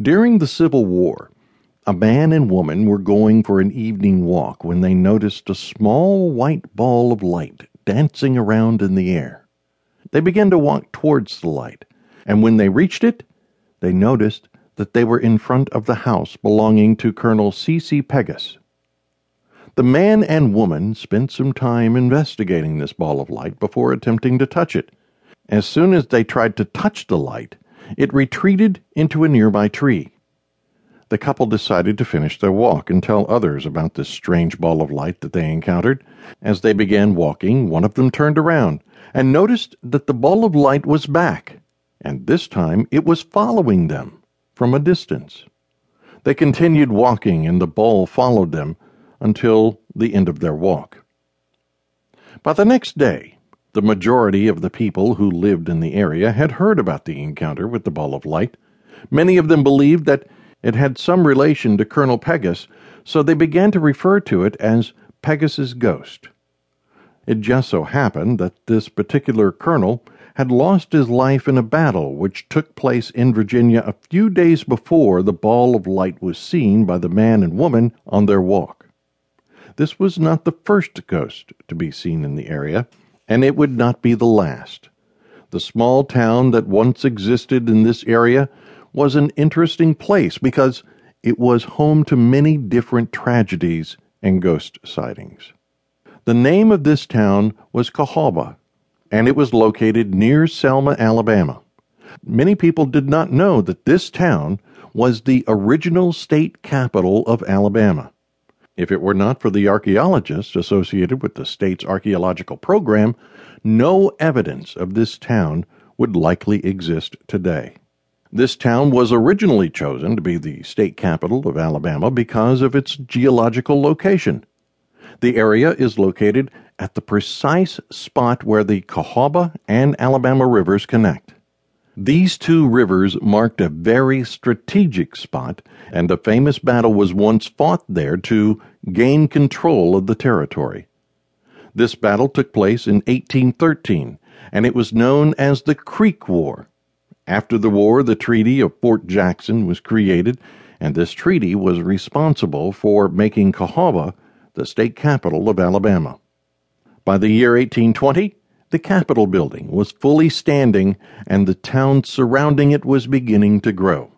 During the Civil War, a man and woman were going for an evening walk when they noticed a small white ball of light dancing around in the air. They began to walk towards the light, and when they reached it, they noticed that they were in front of the house belonging to Colonel C. C. Pegues. The man and woman spent some time investigating this ball of light before attempting to touch it. As soon as they tried to touch the light, it retreated into a nearby tree. The couple decided to finish their walk and tell others about this strange ball of light that they encountered. As they began walking, one of them turned around and noticed that the ball of light was back, and this time it was following them from a distance. They continued walking, and the ball followed them until the end of their walk. By the next day, the majority of the people who lived in the area had heard about the encounter with the ball of light. Many of them believed that it had some relation to Colonel Pegasus, so they began to refer to it as Pegues's ghost. It just so happened that this particular colonel had lost his life in a battle which took place in Virginia a few days before the ball of light was seen by the man and woman on their walk. This was not the first ghost to be seen in the area, and it would not be the last. The small town that once existed in this area was an interesting place because it was home to many different tragedies and ghost sightings. The name of this town was Cahaba, and it was located near Selma, Alabama. Many people did not know that this town was the original state capital of Alabama. If it were not for the archaeologists associated with the state's archaeological program, no evidence of this town would likely exist today. This town was originally chosen to be the state capital of Alabama because of its geological location. The area is located at the precise spot where the Cahawba and Alabama rivers connect. These two rivers marked a very strategic spot, and a famous battle was once fought there to gain control of the territory. This battle took place in 1813, and it was known as the Creek War. After the war, the Treaty of Fort Jackson was created, and this treaty was responsible for making Cahaba the state capital of Alabama. By the year 1820, the Capitol building was fully standing and the town surrounding it was beginning to grow.